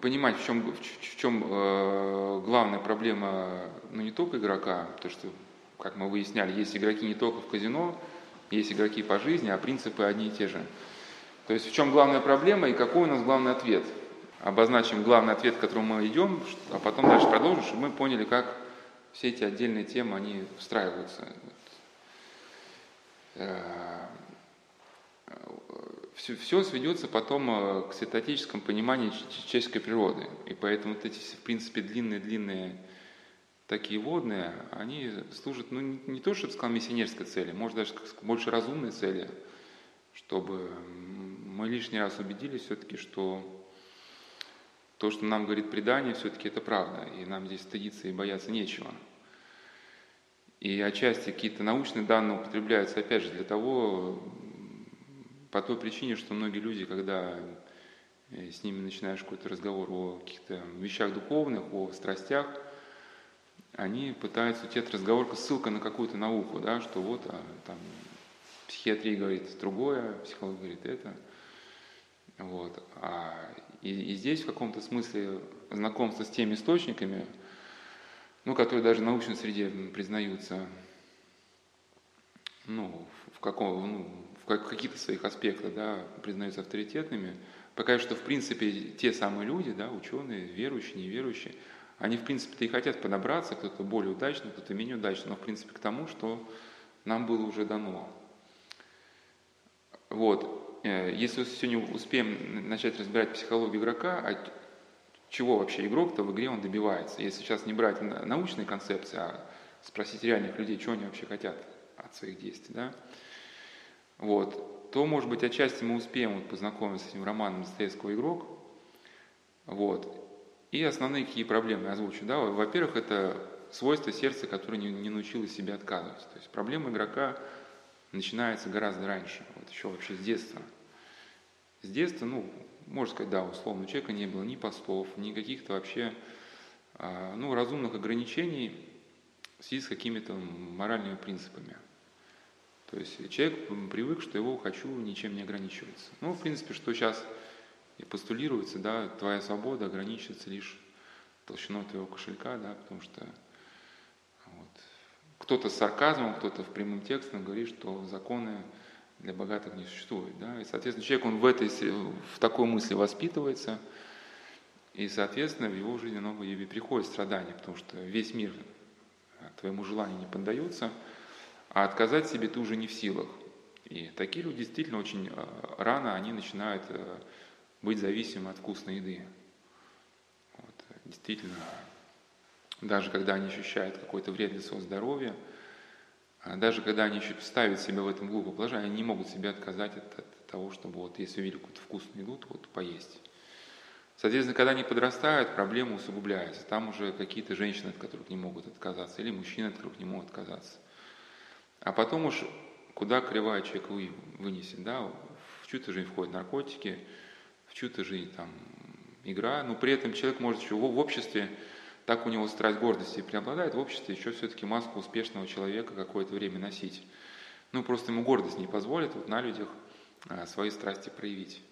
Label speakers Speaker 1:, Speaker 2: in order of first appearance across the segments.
Speaker 1: понимать, в чем, в чем э, главная проблема, ну не только игрока, то что, как мы выясняли, есть игроки не только в казино, есть игроки по жизни, а принципы одни и те же. То есть в чем главная проблема и какой у нас главный ответ. Обозначим главный ответ, к которому мы идем, а потом дальше продолжим, чтобы мы поняли, как все эти отдельные темы, они встраиваются. Все, все сведется потом э, к синтетическому пониманию человеческой природы. И поэтому вот эти, в принципе, длинные-длинные такие водные, они служат, ну, не то, чтобы сказал, миссионерской цели, может, даже больше разумной цели, чтобы мы лишний раз убедились все-таки, что то, что нам говорит предание, все-таки это правда, и нам здесь стыдиться и бояться нечего. И отчасти какие-то научные данные употребляются, опять же, для того, по той причине, что многие люди, когда э, с ними начинаешь какой-то разговор о каких-то вещах духовных, о страстях, они пытаются уйти от разговора ссылка на какую-то науку, да, что вот а, там психиатрия говорит другое, психология говорит это. Вот. А, и, и здесь в каком-то смысле знакомство с теми источниками, ну, которые даже в научной среде признаются ну, в, каком, ну, в каких-то своих аспектах да, признаются авторитетными, показывает, что в принципе те самые люди, да, ученые, верующие, неверующие, они в принципе-то и хотят подобраться, кто-то более удачный, кто-то менее удачный, но в принципе к тому, что нам было уже дано. Вот. Э, если сегодня успеем начать разбирать психологию игрока, а чего вообще игрок-то в игре он добивается, если сейчас не брать научные концепции, а спросить реальных людей, чего они вообще хотят от своих действий, да, вот, то, может быть, отчасти мы успеем вот познакомиться с этим романом Достоевского «Игрок», вот, и основные какие проблемы я озвучу, да, во-первых, это свойство сердца, которое не, не научилось себе отказывать, то есть проблема игрока начинается гораздо раньше, вот еще вообще с детства. С детства, ну, можно сказать, да, условно, у человека не было ни постов, ни каких-то вообще, а, ну, разумных ограничений в связи с какими-то моральными принципами. То есть человек привык, что его хочу ничем не ограничивается. Ну, в принципе, что сейчас и постулируется, да, твоя свобода ограничивается лишь толщиной твоего кошелька, да, потому что вот, кто-то с сарказмом, кто-то в прямым текстом говорит, что законы для богатых не существует. Да? И, соответственно, человек, он в, этой, в такой мысли воспитывается, и, соответственно, в его жизни оно и приходит страдания, потому что весь мир твоему желанию не поддается, а отказать себе ты уже не в силах. И такие люди действительно очень э, рано они начинают э, быть зависимы от вкусной еды. Вот, действительно, даже когда они ощущают какой-то вред для своего здоровья, а даже когда они еще ставят себя в этом глупое положение, они не могут себе отказать от, от того, чтобы вот если увидели какую-то вкусную еду, то вот поесть. Соответственно, когда они подрастают, проблема усугубляется. Там уже какие-то женщины, от которых не могут отказаться, или мужчины, от которых не могут отказаться. А потом уж куда кривая человек вынесет, да, в чью-то жизнь входят наркотики, в чью-то жизнь там игра, но при этом человек может еще в обществе так у него страсть гордости преобладает в обществе, еще все-таки маску успешного человека какое-то время носить. Ну, просто ему гордость не позволит вот на людях а, свои страсти проявить.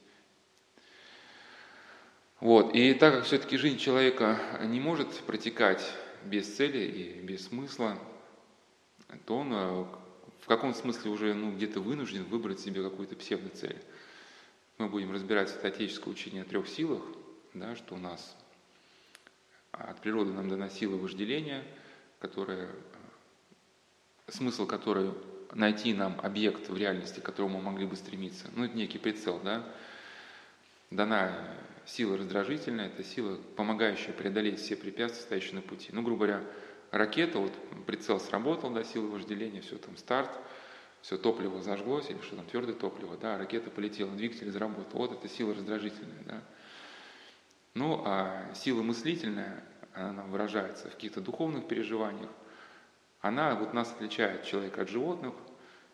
Speaker 1: Вот. И так как все-таки жизнь человека не может протекать без цели и без смысла, то он а, в каком смысле уже ну, где-то вынужден выбрать себе какую-то псевдоцель. Мы будем разбирать статическое учение о трех силах, да, что у нас от природы нам дана сила вожделения, которая, смысл которой найти нам объект в реальности, к которому мы могли бы стремиться. Ну, это некий прицел, да. Дана сила раздражительная, это сила, помогающая преодолеть все препятствия, стоящие на пути. Ну, грубо говоря, ракета, вот прицел сработал, да, сила вожделения, все там старт, все топливо зажглось, или что там, твердое топливо, да, ракета полетела, двигатель заработал. Вот это сила раздражительная, да. Ну, а сила мыслительная, она выражается в каких-то духовных переживаниях, она вот нас отличает человека от животных,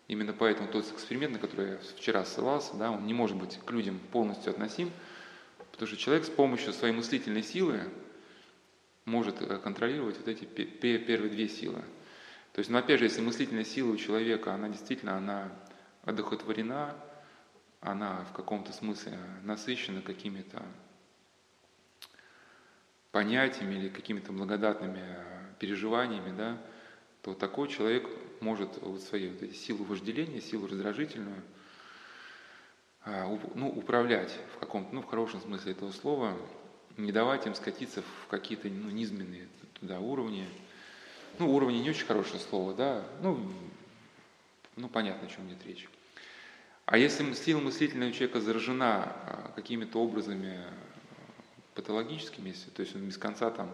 Speaker 1: именно поэтому тот эксперимент, на который я вчера ссылался, да, он не может быть к людям полностью относим, потому что человек с помощью своей мыслительной силы может э, контролировать вот эти первые две силы. То есть, ну опять же, если мыслительная сила у человека, она действительно, она одухотворена, она в каком-то смысле насыщена какими-то понятиями или какими-то благодатными переживаниями, да, то такой человек может вот свою вот эти силу вожделения, силу раздражительную, ну, управлять в каком-то, ну, в хорошем смысле этого слова, не давать им скатиться в какие-то ну, низменные туда уровни. Ну, уровни не очень хорошее слово, да, ну, ну понятно, о чем идет речь. А если сила мыслительного человека заражена а, какими-то образами а, патологическими, то есть он без конца там,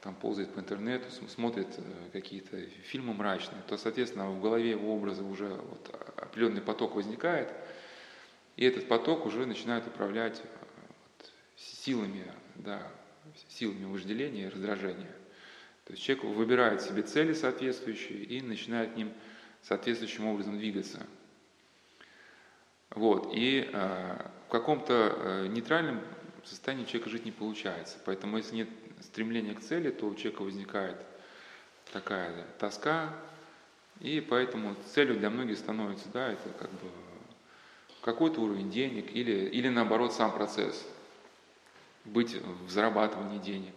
Speaker 1: там ползает по интернету, смотрит э, какие-то фильмы мрачные, то, соответственно, в голове его образа уже вот определенный поток возникает, и этот поток уже начинает управлять силами, да, силами вожделения и раздражения. То есть человек выбирает себе цели соответствующие и начинает к ним соответствующим образом двигаться. Вот. И э, в каком-то э, нейтральном состоянии человека жить не получается. Поэтому если нет стремления к цели, то у человека возникает такая да, тоска, и поэтому целью для многих становится, да, это как бы какой-то уровень денег или, или наоборот сам процесс, быть в зарабатывании денег.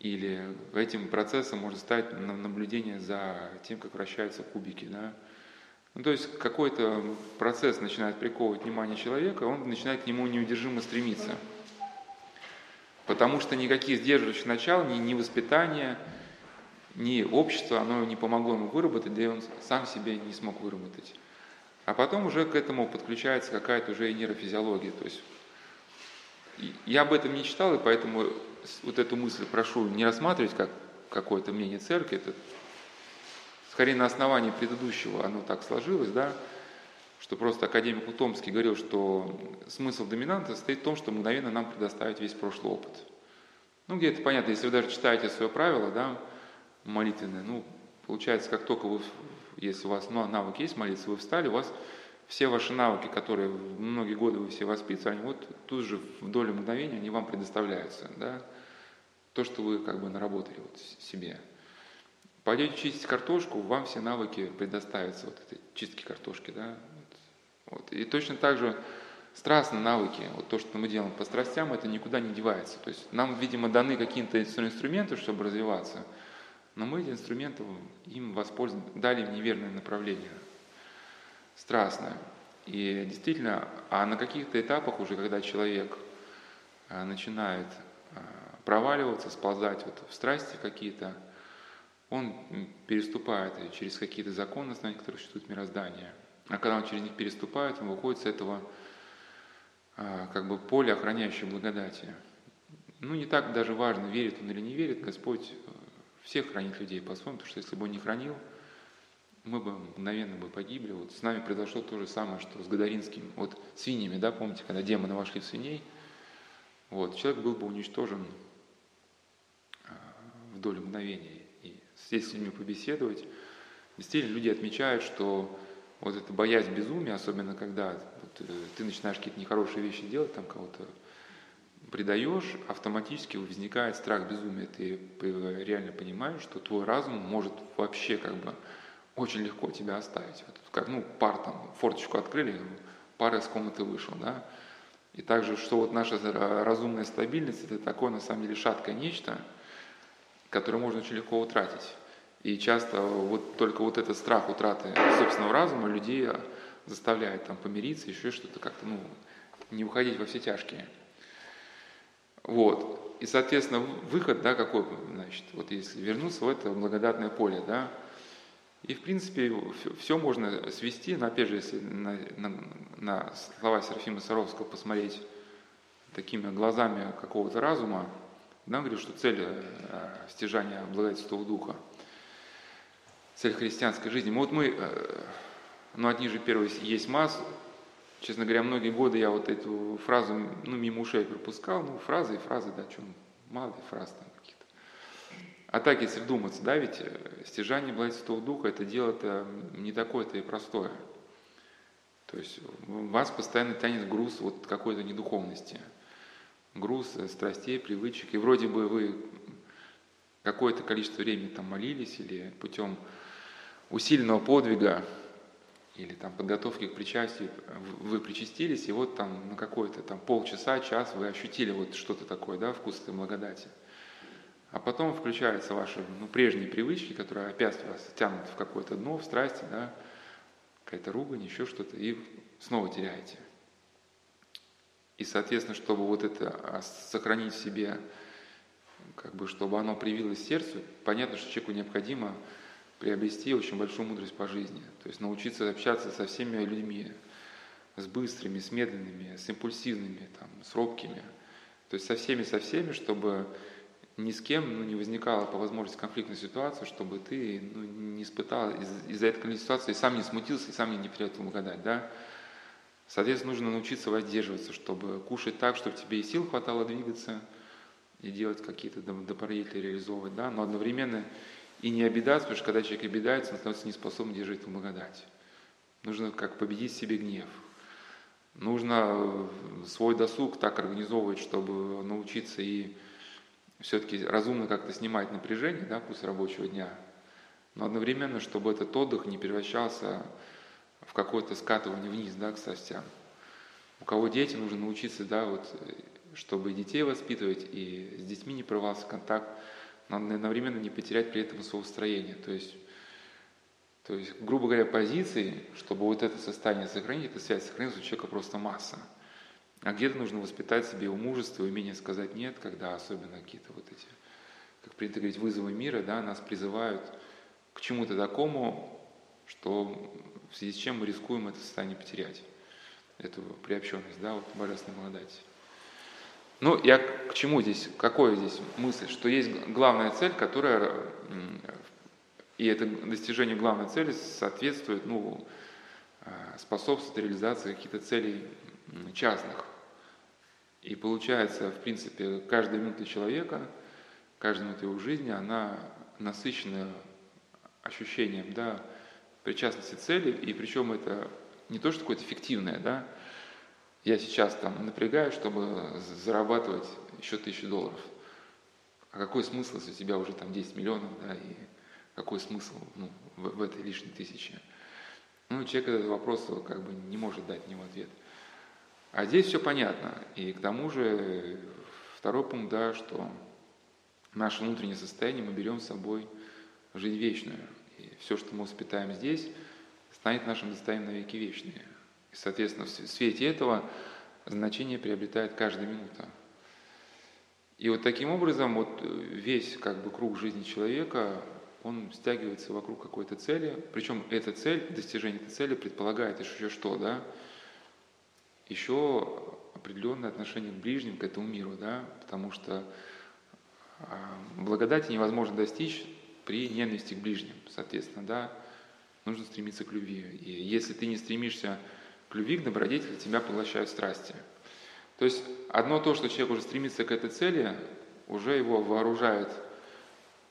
Speaker 1: Или этим процессом может стать наблюдение за тем, как вращаются кубики. Да? Ну, то есть какой-то процесс начинает приковывать внимание человека, он начинает к нему неудержимо стремиться. Потому что никаких сдерживающих начал, ни, ни воспитания, ни общество, оно не помогло ему выработать, да и он сам себе не смог выработать. А потом уже к этому подключается какая-то уже и нейрофизиология. То есть я об этом не читал, и поэтому вот эту мысль прошу не рассматривать как какое-то мнение церкви, это скорее на основании предыдущего оно так сложилось, да, что просто академик Утомский говорил, что смысл доминанта состоит в том, что мгновенно нам предоставить весь прошлый опыт. Ну, где это понятно, если вы даже читаете свое правило, да, молитвенное, ну, получается, как только вы, если у вас ну, навык есть молиться, вы встали, у вас все ваши навыки, которые многие годы вы все воспитывали, они вот тут же в долю мгновения они вам предоставляются, да, то, что вы как бы наработали вот себе. Пойдете чистить картошку, вам все навыки предоставятся, вот этой чистки картошки, да. Вот. И точно так же страстные навыки, вот то, что мы делаем по страстям, это никуда не девается. То есть нам, видимо, даны какие-то инструменты, чтобы развиваться, но мы эти инструменты им воспользовались, дали им неверное направление, страстное. И действительно, а на каких-то этапах уже, когда человек а, начинает а, проваливаться, сползать вот в страсти какие-то, он переступает через какие-то законы, основания которые существуют в мироздании. А когда он через них переступает, он выходит с этого а, как бы поля, охраняющего благодати. Ну, не так даже важно, верит он или не верит, Господь э, всех хранит людей по-своему, потому что если бы он не хранил, мы бы мгновенно бы погибли. Вот с нами произошло то же самое, что с Гадаринским, вот свиньями, да, помните, когда демоны вошли в свиней, вот, человек был бы уничтожен а, в долю мгновения сесть с людьми побеседовать. Действительно, люди отмечают, что вот эта боязнь безумия, особенно когда вот, э, ты начинаешь какие-то нехорошие вещи делать, там кого-то предаешь, автоматически возникает страх безумия. Ты реально понимаешь, что твой разум может вообще как бы очень легко тебя оставить. Вот, как, ну, пар там, форточку открыли, пар из комнаты вышел, да. И также, что вот наша разумная стабильность, это такое, на самом деле, шаткое нечто – который можно очень легко утратить. И часто вот только вот этот страх утраты собственного разума людей заставляет там помириться, еще что-то как-то, ну, не уходить во все тяжкие. Вот. И, соответственно, выход, да, какой, значит, вот если вернуться в это благодатное поле, да, и, в принципе, все можно свести, но, опять же, если на, на, на слова Серафима Саровского посмотреть такими глазами какого-то разума, да, говорю, что цель э, стяжания Святого Духа, цель христианской жизни. Вот мы, э, ну, одни же первые есть масс, честно говоря, многие годы я вот эту фразу, ну, мимо ушей пропускал, ну, фразы и фразы, да, что, мало фраз там каких-то. А так, если вдуматься, да, ведь э, стяжание благодати Святого Духа, это дело-то не такое-то и простое. То есть вас постоянно тянет груз вот какой-то недуховности – груз страстей, привычек. И вроде бы вы какое-то количество времени там молились или путем усиленного подвига или там подготовки к причастию, вы причастились, и вот там на какой-то там полчаса, час вы ощутили вот что-то такое, да, вкус этой благодати. А потом включаются ваши ну, прежние привычки, которые опять вас тянут в какое-то дно, в страсти, да, какая-то ругань, еще что-то, и снова теряете. И, соответственно, чтобы вот это а, сохранить в себе, как бы, чтобы оно привилось сердцу, понятно, что человеку необходимо приобрести очень большую мудрость по жизни. То есть научиться общаться со всеми людьми, с быстрыми, с медленными, с импульсивными, там, с робкими. То есть со всеми, со всеми, чтобы ни с кем ну, не возникала по возможности конфликтной ситуации, чтобы ты ну, не испытал из- из-за этой конфликтной ситуации и сам не смутился, и сам не потерял эту благодать. Да? Соответственно, нужно научиться воздерживаться, чтобы кушать так, чтобы тебе и сил хватало двигаться, и делать какие-то добродетели реализовывать, да? но одновременно и не обидаться, потому что когда человек обидается, он становится неспособным держать эту благодать. Нужно как победить в себе гнев. Нужно свой досуг так организовывать, чтобы научиться и все-таки разумно как-то снимать напряжение да, после рабочего дня, но одновременно, чтобы этот отдых не превращался в какое-то скатывание вниз да, к страстям. У кого дети, нужно научиться, да, вот, чтобы детей воспитывать, и с детьми не прорвался контакт, но одновременно не потерять при этом своего строения. То есть, то есть, грубо говоря, позиции, чтобы вот это состояние сохранить, эта связь сохранилась, у человека просто масса. А где-то нужно воспитать себе у мужество, умение сказать «нет», когда особенно какие-то вот эти, как принято говорить, вызовы мира, да, нас призывают к чему-то такому, что в связи с чем мы рискуем это состояние потерять, эту приобщенность, да, вот божественной благодати. Ну, я к чему здесь, какой здесь мысль, что есть главная цель, которая, и это достижение главной цели соответствует, ну, э, способствует реализации каких-то целей частных. И получается, в принципе, каждая минута человека, каждая минута его жизни, она насыщена ощущением да, причастности цели, и причем это не то, что какое-то фиктивное, да, я сейчас там напрягаю, чтобы зарабатывать еще тысячу долларов. А какой смысл, если у тебя уже там 10 миллионов, да, и какой смысл ну, в, в этой лишней тысяче? Ну, человек этот вопрос как бы не может дать него ответ. А здесь все понятно. И к тому же второй пункт, да, что наше внутреннее состояние мы берем с собой жизнь вечную. И все, что мы воспитаем здесь, станет нашим достоянием на веки вечные. И, соответственно, в свете этого значение приобретает каждая минута. И вот таким образом вот весь как бы круг жизни человека, он стягивается вокруг какой-то цели, причем эта цель, достижение этой цели предполагает еще что, да, еще определенное отношение к ближним, к этому миру, да, потому что а, благодати невозможно достичь при ненависти к ближним, соответственно, да, нужно стремиться к любви. И если ты не стремишься к любви, к добродетели, тебя поглощают страсти. То есть одно то, что человек уже стремится к этой цели, уже его вооружает,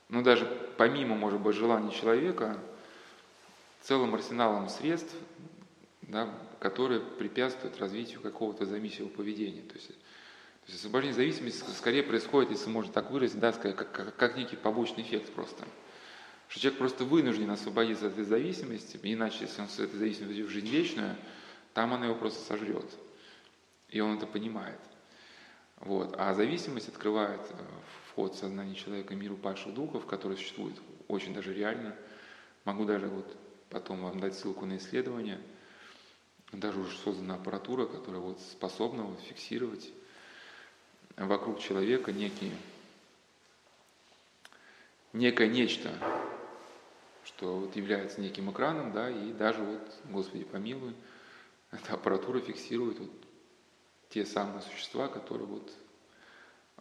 Speaker 1: ну даже помимо, может быть, желаний человека, целым арсеналом средств, да, которые препятствуют развитию какого-то зависимого поведения. То есть, то есть освобождение зависимости скорее происходит, если можно так выразить, да, как, как, как некий побочный эффект просто. Что человек просто вынужден освободиться от этой зависимости, иначе, если он с этой зависимостью войдет в жизнь вечную, там она его просто сожрет. И он это понимает. Вот. А зависимость открывает э, вход в сознание человека миру падших духов, который существует очень даже реально. Могу даже вот потом вам дать ссылку на исследование – даже уже создана аппаратура, которая вот способна вот фиксировать вокруг человека некие, некое нечто, что вот является неким экраном, да, и даже вот, Господи помилуй, эта аппаратура фиксирует вот те самые существа, которые вот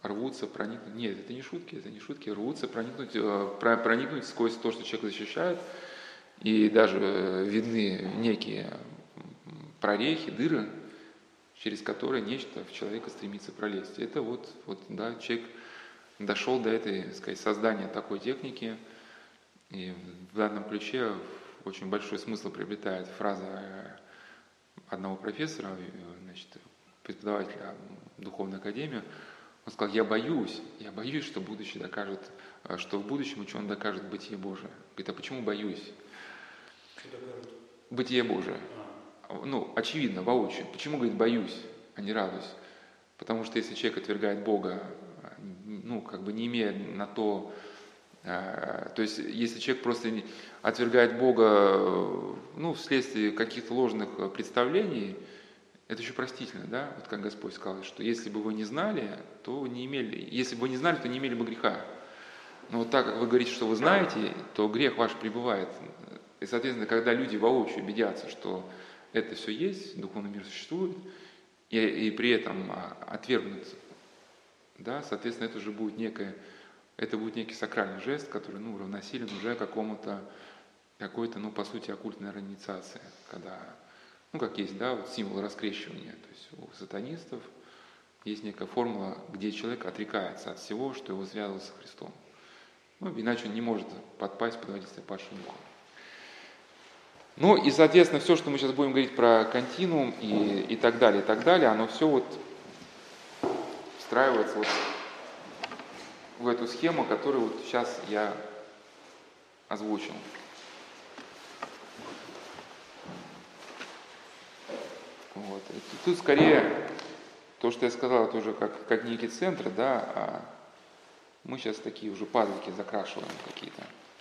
Speaker 1: рвутся проникнуть. Нет, это не шутки, это не шутки, рвутся проникнуть, э, проникнуть сквозь то, что человек защищает, и даже видны некие прорехи, дыры, через которые нечто в человека стремится пролезть. Это вот, вот да, человек дошел до этой, сказать, создания такой техники, и в данном ключе очень большой смысл приобретает фраза одного профессора, значит, преподавателя духовной академии, он сказал, я боюсь, я боюсь, что будущее докажет, что в будущем ученый докажет бытие Божие. Говорит, а почему боюсь? Бытие Божие. Ну, очевидно, воочию. Почему, говорит, боюсь, а не радуюсь? Потому что если человек отвергает Бога, ну, как бы не имея на то, э, то есть если человек просто отвергает Бога, ну, вследствие каких-то ложных представлений, это еще простительно, да, вот как Господь сказал, что если бы вы не знали, то не имели, если бы вы не знали, то не имели бы греха. Но вот так как вы говорите, что вы знаете, то грех ваш пребывает. И, соответственно, когда люди воочию убедятся, что это все есть, духовный мир существует, и, и при этом а, отвергнут, да, соответственно, это уже будет некое, это будет некий сакральный жест, который, ну, равносилен уже какому-то, какой-то, ну, по сути, оккультной инициации, когда, ну, как есть, да, вот символ раскрещивания, то есть у сатанистов есть некая формула, где человек отрекается от всего, что его связывало со Христом. Ну, иначе он не может подпасть под водительство падшего духа. Ну и, соответственно, все, что мы сейчас будем говорить про континуум и, и так далее, и так далее, оно все вот встраивается вот в эту схему, которую вот сейчас я озвучил. Вот. тут скорее то, что я сказал, это уже как, как некий центр, да, а мы сейчас такие уже пазлики закрашиваем какие-то.